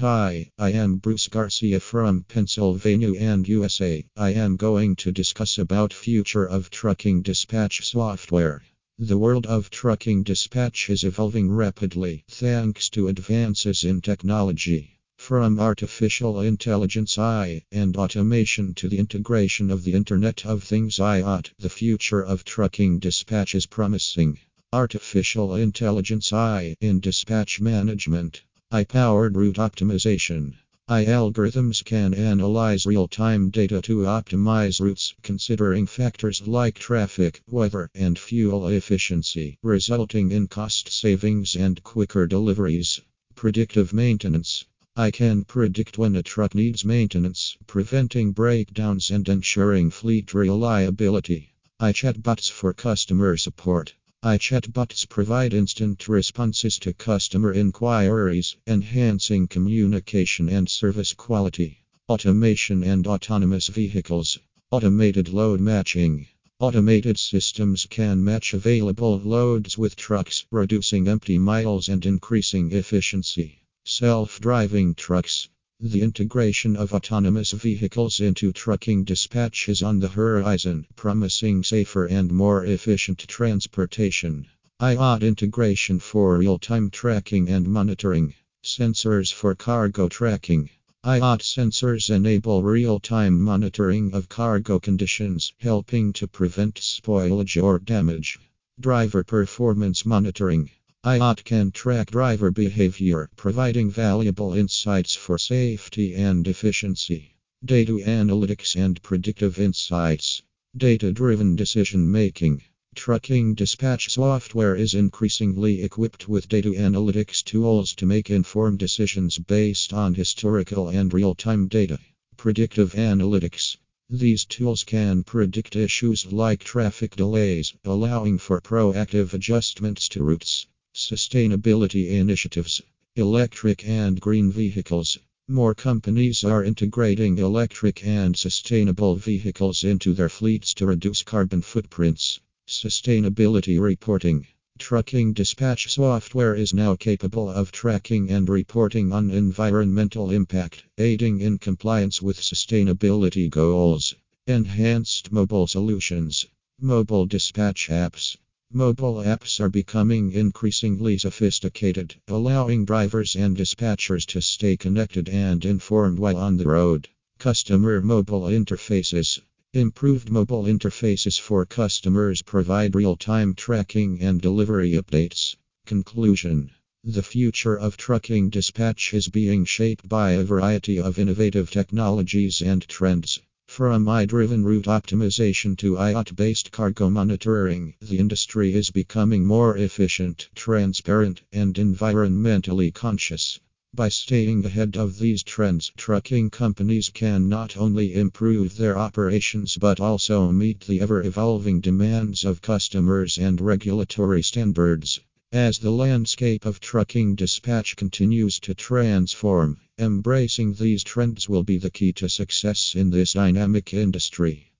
Hi, I am Bruce Garcia from Pennsylvania and USA. I am going to discuss about future of trucking dispatch software. The world of trucking dispatch is evolving rapidly thanks to advances in technology. From artificial intelligence AI and automation to the integration of the Internet of Things IoT, the future of trucking dispatch is promising. Artificial intelligence AI in dispatch management. AI powered route optimization. AI algorithms can analyze real time data to optimize routes, considering factors like traffic, weather, and fuel efficiency, resulting in cost savings and quicker deliveries. Predictive maintenance. AI can predict when a truck needs maintenance, preventing breakdowns and ensuring fleet reliability. AI chatbots for customer support. AI chatbots provide instant responses to customer inquiries, enhancing communication and service quality. Automation and autonomous vehicles. Automated load matching. Automated systems can match available loads with trucks, reducing empty miles and increasing efficiency. Self driving trucks. The integration of autonomous vehicles into trucking dispatch is on the horizon, promising safer and more efficient transportation. IoT integration for real time tracking and monitoring. Sensors for cargo tracking. IoT sensors enable real time monitoring of cargo conditions, helping to prevent spoilage or damage. Driver performance monitoring. IoT can track driver behavior, providing valuable insights for safety and efficiency. Data analytics and predictive insights. Data driven decision making. Trucking dispatch software is increasingly equipped with data analytics tools to make informed decisions based on historical and real time data. Predictive analytics. These tools can predict issues like traffic delays, allowing for proactive adjustments to routes. Sustainability initiatives. Electric and green vehicles. More companies are integrating electric and sustainable vehicles into their fleets to reduce carbon footprints. Sustainability reporting. Trucking dispatch software is now capable of tracking and reporting on environmental impact, aiding in compliance with sustainability goals. Enhanced mobile solutions. Mobile dispatch apps. Mobile apps are becoming increasingly sophisticated, allowing drivers and dispatchers to stay connected and informed while on the road. Customer mobile interfaces. Improved mobile interfaces for customers provide real time tracking and delivery updates. Conclusion The future of trucking dispatch is being shaped by a variety of innovative technologies and trends. From AI driven route optimization to IoT based cargo monitoring, the industry is becoming more efficient, transparent, and environmentally conscious. By staying ahead of these trends, trucking companies can not only improve their operations but also meet the ever evolving demands of customers and regulatory standards. As the landscape of trucking dispatch continues to transform, embracing these trends will be the key to success in this dynamic industry.